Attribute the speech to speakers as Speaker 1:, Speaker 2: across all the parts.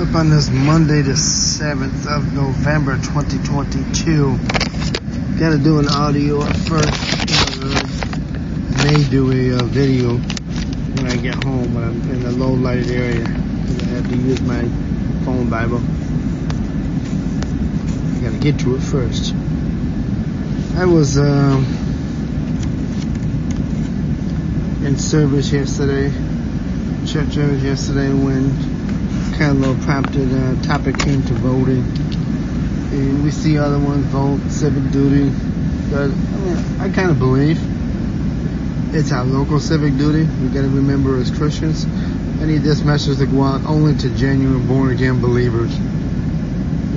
Speaker 1: up on this Monday, the 7th of November, 2022. Gotta do an audio first. Uh, may do a uh, video when I get home, when I'm in a low lighted area. I have to use my phone Bible. I gotta get to it first. I was um, in service yesterday, church service yesterday when kind of prompted uh, topic came to voting. And we see other ones vote civic duty. But I mean, I kind of believe it's our local civic duty. We got to remember as Christians. I need this message to go out only to genuine born again believers.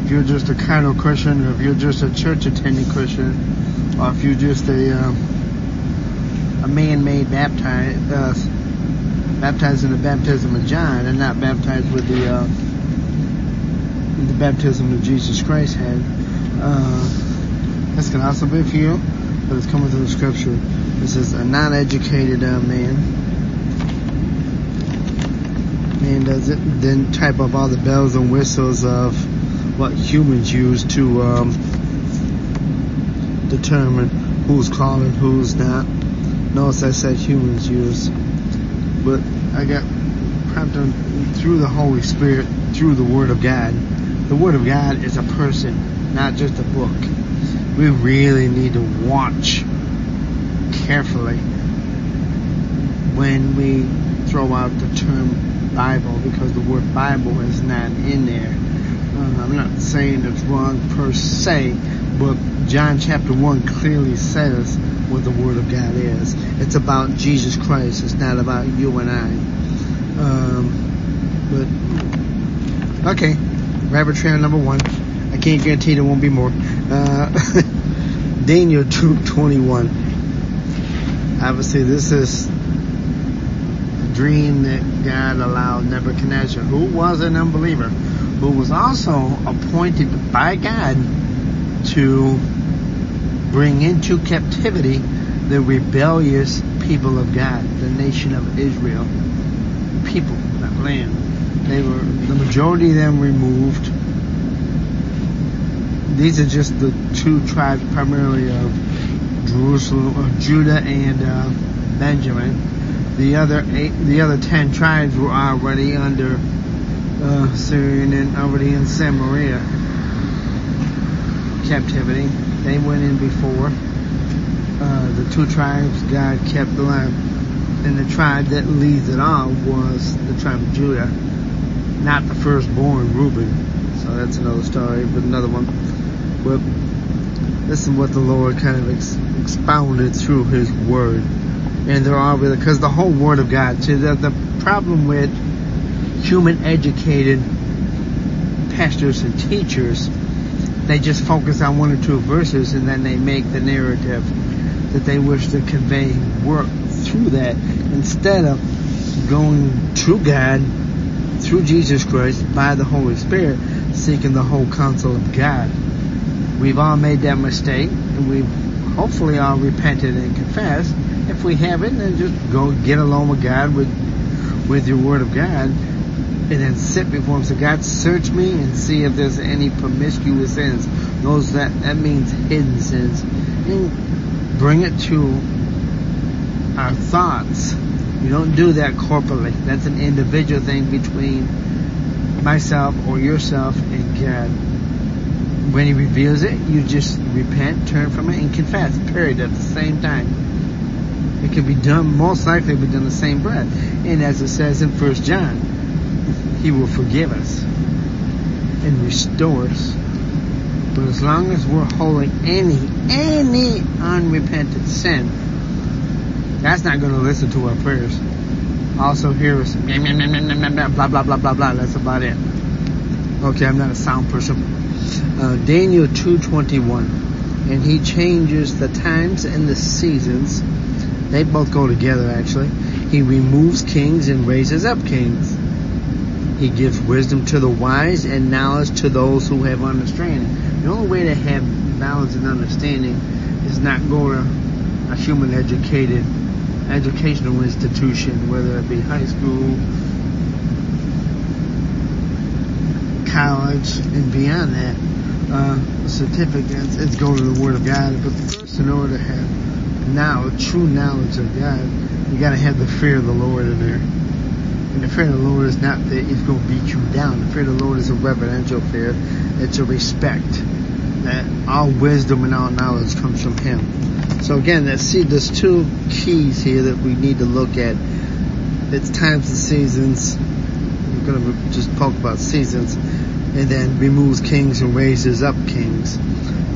Speaker 1: If you're just a carnal Christian, or if you're just a church attending Christian, or if you're just a uh, a man-made baptized uh, baptized in the baptism of John and not baptized with the uh, the baptism that Jesus Christ had. Uh, this can also be for you, but it's coming through the scripture. This is a non-educated uh, man. Man does it, then type up all the bells and whistles of what humans use to um, determine who's calling, who's not. Notice I said humans use but I got prompted through the Holy Spirit, through the Word of God. The Word of God is a person, not just a book. We really need to watch carefully when we throw out the term Bible because the word Bible is not in there. Uh, I'm not saying it's wrong per se, but John chapter 1 clearly says what the Word of God is. It's about Jesus Christ. It's not about you and I. Um, but, okay. Rabbit trail number one. I can't guarantee there won't be more. Uh, Daniel 2.21. Obviously, this is a dream that God allowed Nebuchadnezzar, who was an unbeliever, who was also appointed by God to bring into captivity the rebellious people of God, the nation of Israel. People, not land. They were, the majority of them removed. These are just the two tribes primarily of Jerusalem, of Judah and uh, Benjamin. The other eight, the other ten tribes were already under uh, Syrian and already in Samaria captivity. They went in before. Uh, the two tribes God kept alive. And the tribe that leads it all was the tribe of Judah, not the firstborn Reuben. So that's another story, but another one. But this is what the Lord kind of ex- expounded through His Word. And there are really, because the whole Word of God, see, the, the problem with human educated pastors and teachers they just focus on one or two verses and then they make the narrative that they wish to convey work through that instead of going to God through Jesus Christ by the Holy Spirit seeking the whole counsel of God. We've all made that mistake and we've hopefully all repented and confessed. If we haven't, then just go get along with God with with your word of God and then sit before him. So God, search me and see if there's any promiscuous sins. Those that that means hidden sins, and bring it to our thoughts. You don't do that corporately. That's an individual thing between myself or yourself and God. When He reveals it, you just repent, turn from it, and confess. Period. At the same time. It can be done, most likely be done the same breath. And as it says in First John, he will forgive us and restore us. But as long as we're holding any, any unrepentant sin, that's not going to listen to our prayers. Also hear us, blah, blah, blah, blah, blah. That's about it. Okay, I'm not a sound person. Uh, Daniel 2.21. And he changes the times and the seasons. They both go together, actually. He removes kings and raises up kings. He gives wisdom to the wise and knowledge to those who have understanding. The only way to have knowledge and understanding is not go to a human educated educational institution, whether it be high school, college, and beyond that, uh, certificates, it's going to the Word of God. But first, in order to have now true knowledge of God, you got to have the fear of the Lord in there. And the fear of the Lord is not that He's going to beat you down. The fear of the Lord is a reverential fear. It's a respect that all wisdom and all knowledge comes from Him. So again, let's see, there's two keys here that we need to look at. It's times and seasons. We're going to just talk about seasons, and then removes kings and raises up kings.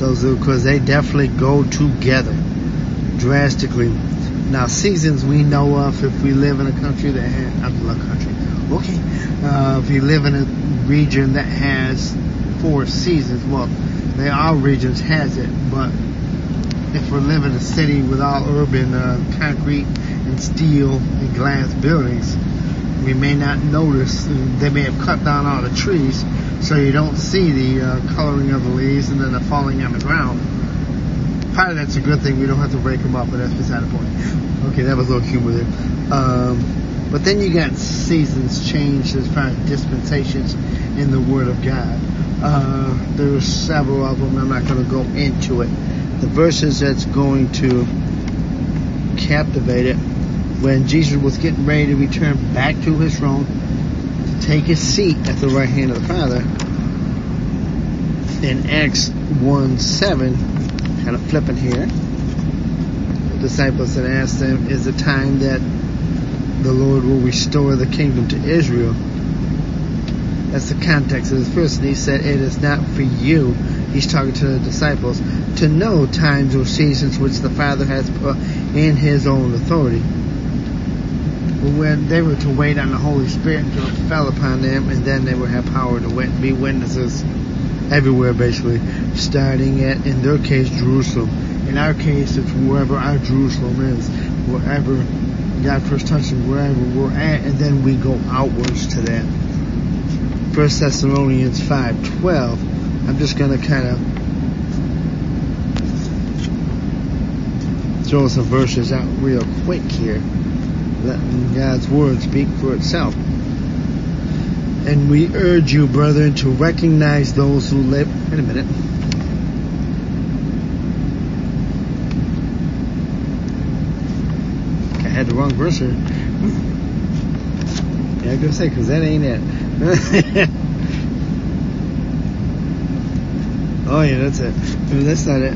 Speaker 1: Those because they definitely go together drastically. Now, seasons we know of if we live in a country that has, I'm a country, okay, uh, if you live in a region that has four seasons, well, they all regions has it, but if we're living in a city with all urban uh, concrete and steel and glass buildings, we may not notice. They may have cut down all the trees, so you don't see the uh, coloring of the leaves and then the falling on the ground. Part of that's a good thing. We don't have to break them up, but that's beside the point. Okay, that was a little humor there. Um, but then you got seasons changed as far as dispensations in the Word of God. Uh, there's several of them. I'm not going to go into it. The verses that's going to captivate it when Jesus was getting ready to return back to his throne to take his seat at the right hand of the Father. In Acts 1 7, kind of flipping here, the disciples had asked him, Is the time that the Lord will restore the kingdom to Israel? That's the context of this verse. And he said, It is not for you, he's talking to the disciples, to know times or seasons which the Father has put in his own authority. But when they were to wait on the Holy Spirit until it fell upon them, and then they would have power to be witnesses everywhere, basically, starting at, in their case, Jerusalem. In our case, it's wherever our Jerusalem is, wherever God first touched touches wherever we're at, and then we go outwards to that. 1 Thessalonians 5:12. I'm just going to kind of throw some verses out real quick here, letting God's word speak for itself. And we urge you, brethren, to recognize those who live. Wait a minute. Had the wrong verse. Yeah, I was gonna say, cause that ain't it. oh yeah, that's it. That's not it.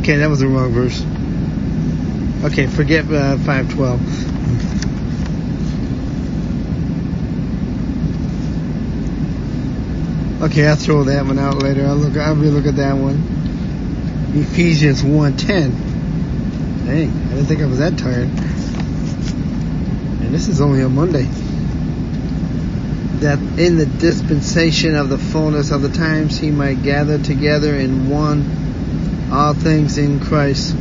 Speaker 1: Okay, that was the wrong verse. Okay, forget uh, 512. Okay, I'll throw that one out later. I'll look. I'll relook at that one. Ephesians 1:10. Dang, I didn't think I was that tired. And this is only a Monday that in the dispensation of the fullness of the times he might gather together in one all things in Christ,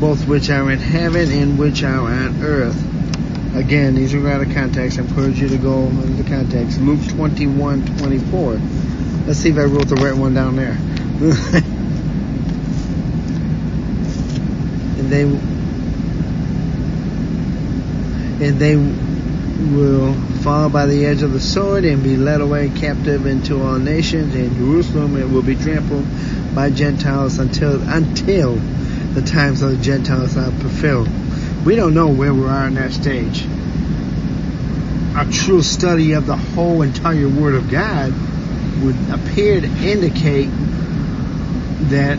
Speaker 1: both which are in heaven and which are on earth. Again, these are out of context. I encourage you to go into the context. Luke 21, 24. Let's see if I wrote the right one down there. and they and they will fall by the edge of the sword and be led away captive into all nations. And Jerusalem it will be trampled by Gentiles until until the times of the Gentiles are fulfilled. We don't know where we are in that stage. A true study of the whole entire Word of God would appear to indicate that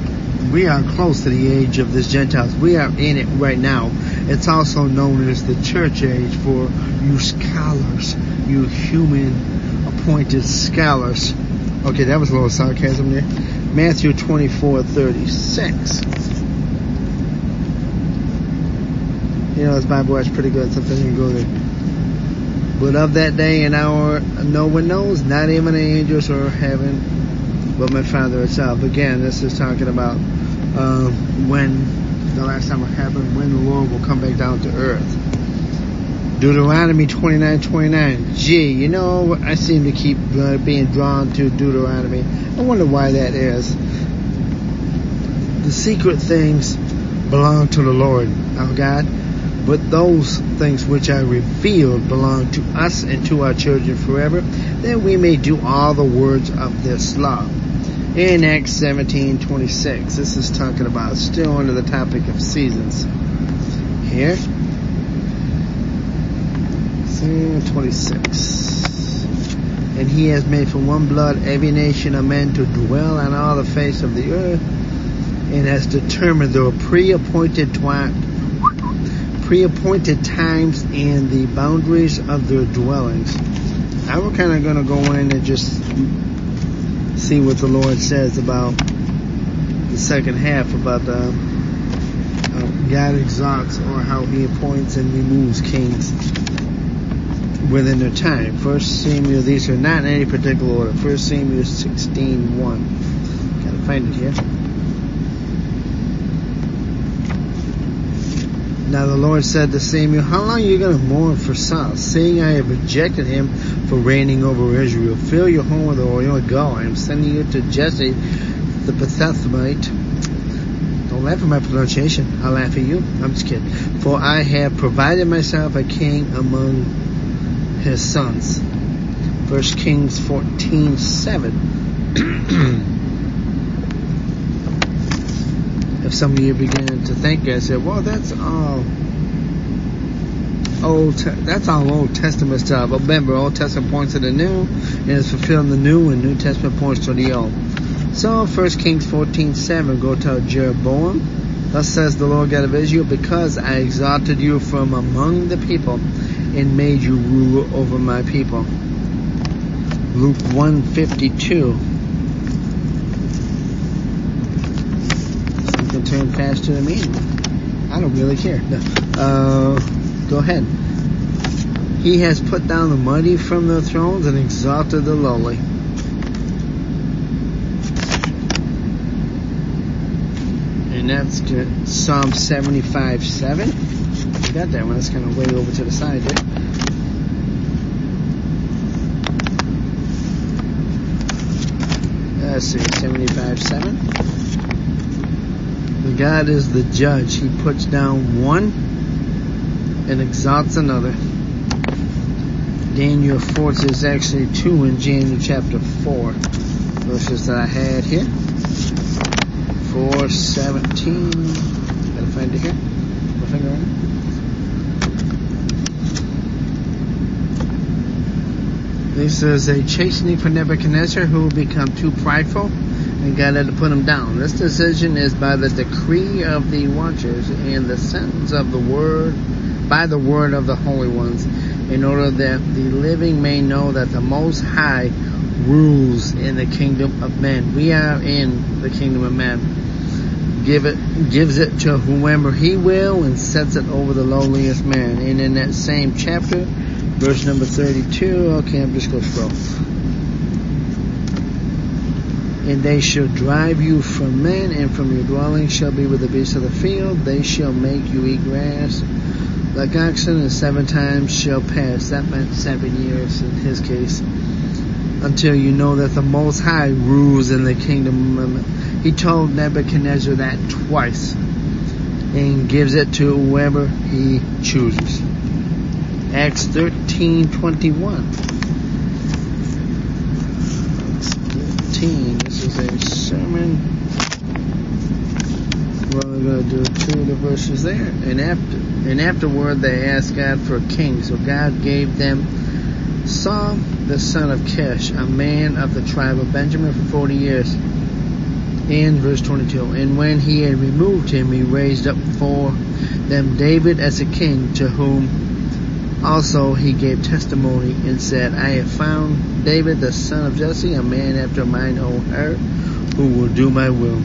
Speaker 1: we are close to the age of this Gentiles. We are in it right now. It's also known as the church age for you scholars, you human appointed scholars. Okay, that was a little sarcasm there. Matthew 24, 36. You know, this Bible is pretty good. Sometimes you can go there. But of that day and hour, no one knows, not even the angels or heaven, but my Father itself. Again, this is talking about uh, when the last time will happen, when the Lord will come back down to earth. Deuteronomy 29, 29. Gee, you know, I seem to keep uh, being drawn to Deuteronomy. I wonder why that is. The secret things belong to the Lord, our God. But those things which are revealed belong to us and to our children forever, that we may do all the words of this law. In Acts 17:26, this is talking about still under the topic of seasons. Here, 26. And he has made from one blood every nation of men to dwell on all the face of the earth, and has determined the pre-appointed time pre-appointed times and the boundaries of their dwellings. Now we're kind of going to go in and just see what the Lord says about the second half, about the uh, God exalts or how He appoints and removes kings within their time. First Samuel, these are not in any particular order. First Samuel 16, 1. Gotta find it here. Now the Lord said to Samuel, How long are you going to mourn for Saul, seeing I have rejected him for reigning over Israel? Fill your home with oil and go. I am sending you to Jesse the Bethlehemite. Don't laugh at my pronunciation. I'll laugh at you. I'm just kidding. For I have provided myself a king among his sons. First Kings 14, 7. if some of you begin to think, I said, well, that's all old, that's all Old Testament stuff. But remember, Old Testament points to the new, and it's fulfilling the new, and New Testament points to the old. So, 1 Kings 14, 7, go tell Jeroboam. Thus says the Lord God of Israel, because I exalted you from among the people, and made you ruler over my people. Luke 152. Turn fast to the meeting. I don't really care. Uh, go ahead. He has put down the mighty from their thrones and exalted the lowly. And that's good. Psalm 75 7. You got that one. That's kind of way over to the side there. Let's see, 75 7. God is the judge. He puts down one and exalts another. Daniel 4 is actually two in Daniel chapter 4. Verses that I had here. 417. Gotta find it here. My finger on it. This is a chastening for Nebuchadnezzar who will become too prideful and God had to put him down. This decision is by the decree of the watchers and the sentence of the word, by the word of the holy ones, in order that the living may know that the Most High rules in the kingdom of men. We are in the kingdom of men. Give it, gives it to whomever he will and sets it over the lowliest man. And in that same chapter, verse number 32, okay, I'm just going to scroll and they shall drive you from men, and from your dwelling shall be with the beasts of the field. They shall make you eat grass like oxen, and seven times shall pass. That meant seven years in his case. Until you know that the Most High rules in the kingdom. He told Nebuchadnezzar that twice, and gives it to whoever he chooses. Acts thirteen twenty one. 13. This is a sermon. We're only going to do two of the verses there. And after, and afterward, they asked God for a king. So God gave them Saul, the son of Kish, a man of the tribe of Benjamin, for 40 years. In verse 22, and when he had removed him, he raised up for them David as a king, to whom also, he gave testimony and said, I have found David, the son of Jesse, a man after mine own heart, who will do my will.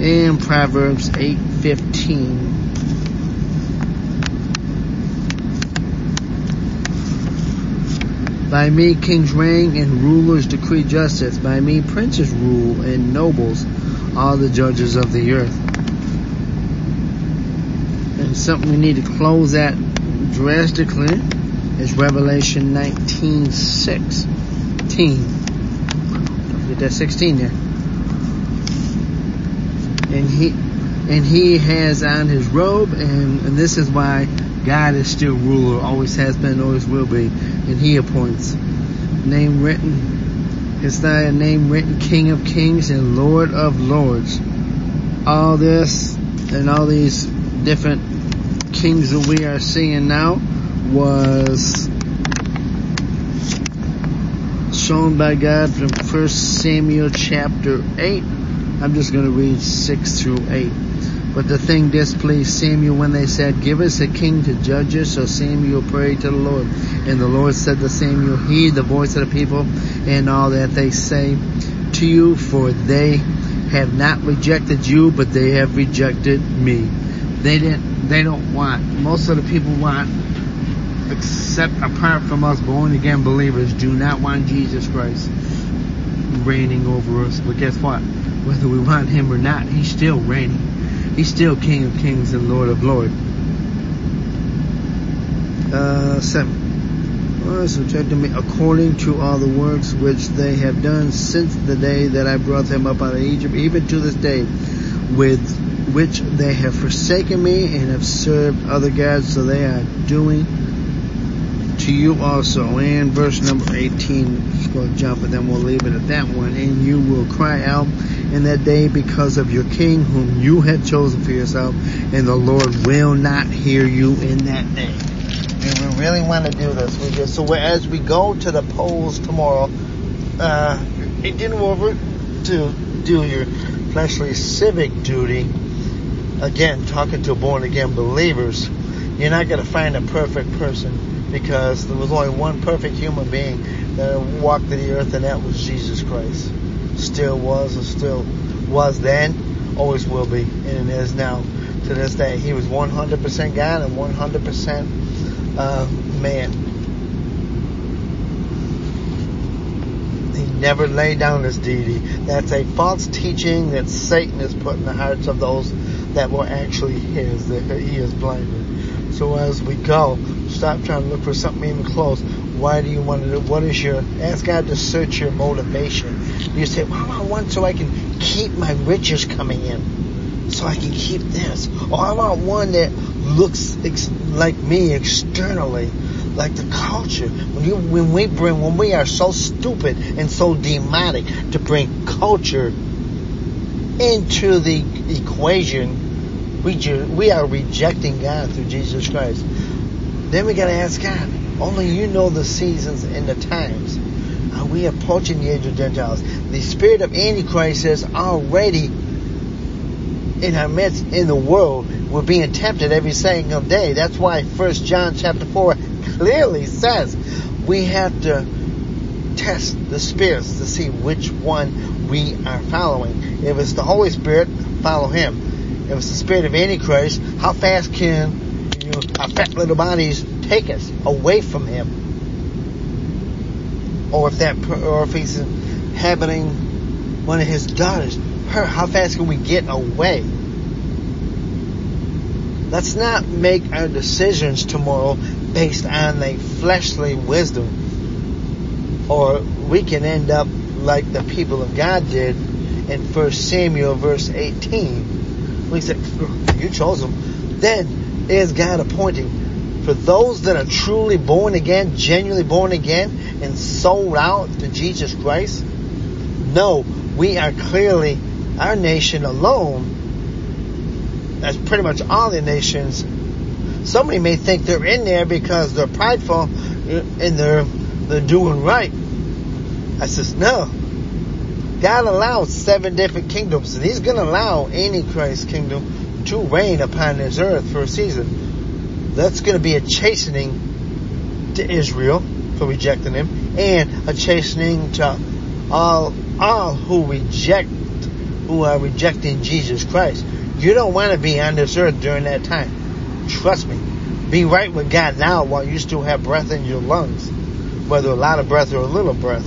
Speaker 1: In Proverbs 8:15. By me kings reign and rulers decree justice. By me princes rule and nobles, all the judges of the earth. And something we need to close that drastically is Revelation 19 16. Don't that 16 there. And he, and he has on his robe, and, and this is why God is still ruler, always has been, always will be, and he appoints. Name written, his name written King of Kings and Lord of Lords. All this and all these different kings that we are seeing now was shown by God from 1 Samuel chapter 8. I'm just going to read 6 through 8. But the thing displeased Samuel when they said, Give us a king to judge us. So Samuel prayed to the Lord. And the Lord said to Samuel, Heed the voice of the people and all that they say to you, for they have not rejected you, but they have rejected me. They didn't, they don't want, most of the people want, except apart from us born again believers, do not want Jesus Christ reigning over us. But guess what? Whether we want him or not, he's still reigning. He's still King of Kings and Lord of Lords. Uh, seven. subjected me according to all the works which they have done since the day that I brought them up out of Egypt, even to this day, with which they have forsaken me and have served other gods, so they are doing to you also. And verse number 18, just going to jump and then we'll leave it at that one. And you will cry out in that day because of your king whom you have chosen for yourself, and the Lord will not hear you in that day. And we really want to do this. We just, so as we go to the polls tomorrow, uh, it didn't over to do your fleshly civic duty. Again, talking to born again believers, you're not going to find a perfect person because there was only one perfect human being that walked the earth, and that was Jesus Christ. Still was, and still was then, always will be, and it is now to this day. He was 100% God and 100% uh, man. He never laid down his deity. That's a false teaching that Satan has put in the hearts of those that were actually his, that he is blinded. So as we go, Stop trying to look for something even close. Why do you want to do? What is your? Ask God to search your motivation. You say, "Well, I want so I can keep my riches coming in, so I can keep this." Or I want one that looks ex- like me externally, like the culture. When you, when we bring, when we are so stupid and so demonic to bring culture into the equation, we ju- we are rejecting God through Jesus Christ. Then we got to ask God. Only you know the seasons and the times. Are we approaching the age of Gentiles? The spirit of Antichrist is already in our midst in the world. We're being tempted every single day. That's why First John chapter four clearly says we have to test the spirits to see which one we are following. If it's the Holy Spirit, follow Him. If it's the spirit of Antichrist, how fast can you our fat little bodies take us away from Him. Or if that, or if He's inhabiting one of His daughters, her, how fast can we get away? Let's not make our decisions tomorrow based on a fleshly wisdom, or we can end up like the people of God did in 1 Samuel verse 18. We said, you chose them. Then is God appointing for those that are truly born again, genuinely born again, and sold out to Jesus Christ? No, we are clearly, our nation alone, that's pretty much all the nations, somebody may think they're in there because they're prideful and they're, they're doing right. I says, no. God allows seven different kingdoms, and He's going to allow Antichrist kingdom to reign upon this earth for a season. That's going to be a chastening to Israel for rejecting him, and a chastening to all all who reject who are rejecting Jesus Christ. You don't want to be on this earth during that time. Trust me. Be right with God now while you still have breath in your lungs, whether a lot of breath or a little breath.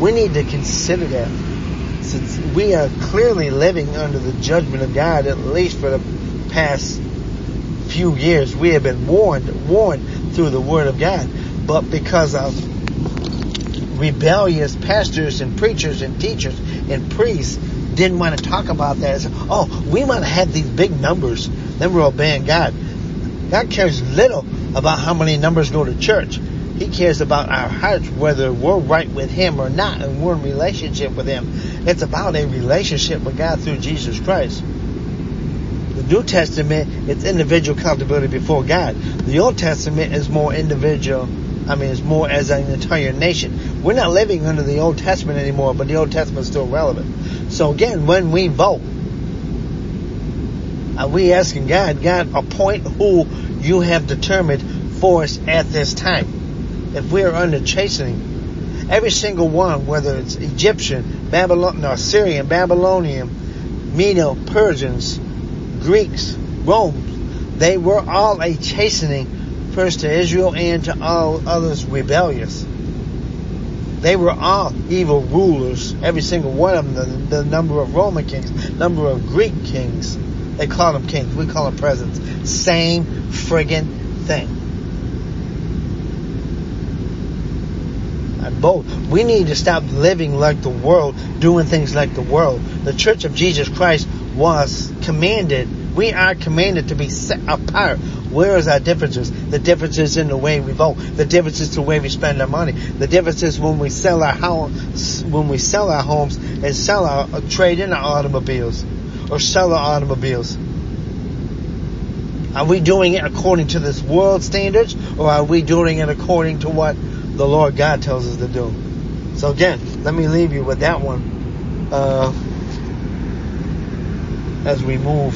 Speaker 1: We need to consider that we are clearly living under the judgment of God, at least for the past few years, we have been warned, warned through the Word of God. But because of rebellious pastors and preachers and teachers and priests, didn't want to talk about that. As, oh, we want to have these big numbers. Then we're obeying God. God cares little about how many numbers go to church. He cares about our hearts, whether we're right with Him or not, and we're in relationship with Him. It's about a relationship with God through Jesus Christ. The New Testament, it's individual accountability before God. The Old Testament is more individual. I mean, it's more as an entire nation. We're not living under the Old Testament anymore, but the Old Testament is still relevant. So again, when we vote, are we asking God, God, appoint who you have determined for us at this time? if we are under chastening, every single one, whether it's Egyptian, Babylon, no, Syrian, Babylonian, Medo, Persians, Greeks, Rome, they were all a chastening first to Israel and to all others rebellious. They were all evil rulers, every single one of them, the, the number of Roman kings, number of Greek kings. They call them kings, we call them presidents. Same friggin' thing. Both. We need to stop living like the world, doing things like the world. The Church of Jesus Christ was commanded, we are commanded to be set apart. Where is our differences? The differences in the way we vote. The differences in the way we spend our money. The differences when we sell our house, when we sell our homes and sell our, uh, trade in our automobiles or sell our automobiles. Are we doing it according to this world standards or are we doing it according to what the Lord God tells us to do. So again, let me leave you with that one uh, as we move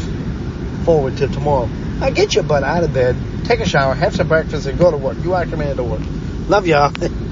Speaker 1: forward to tomorrow. I get your butt out of bed, take a shower, have some breakfast, and go to work. You are commanded to work. Love y'all.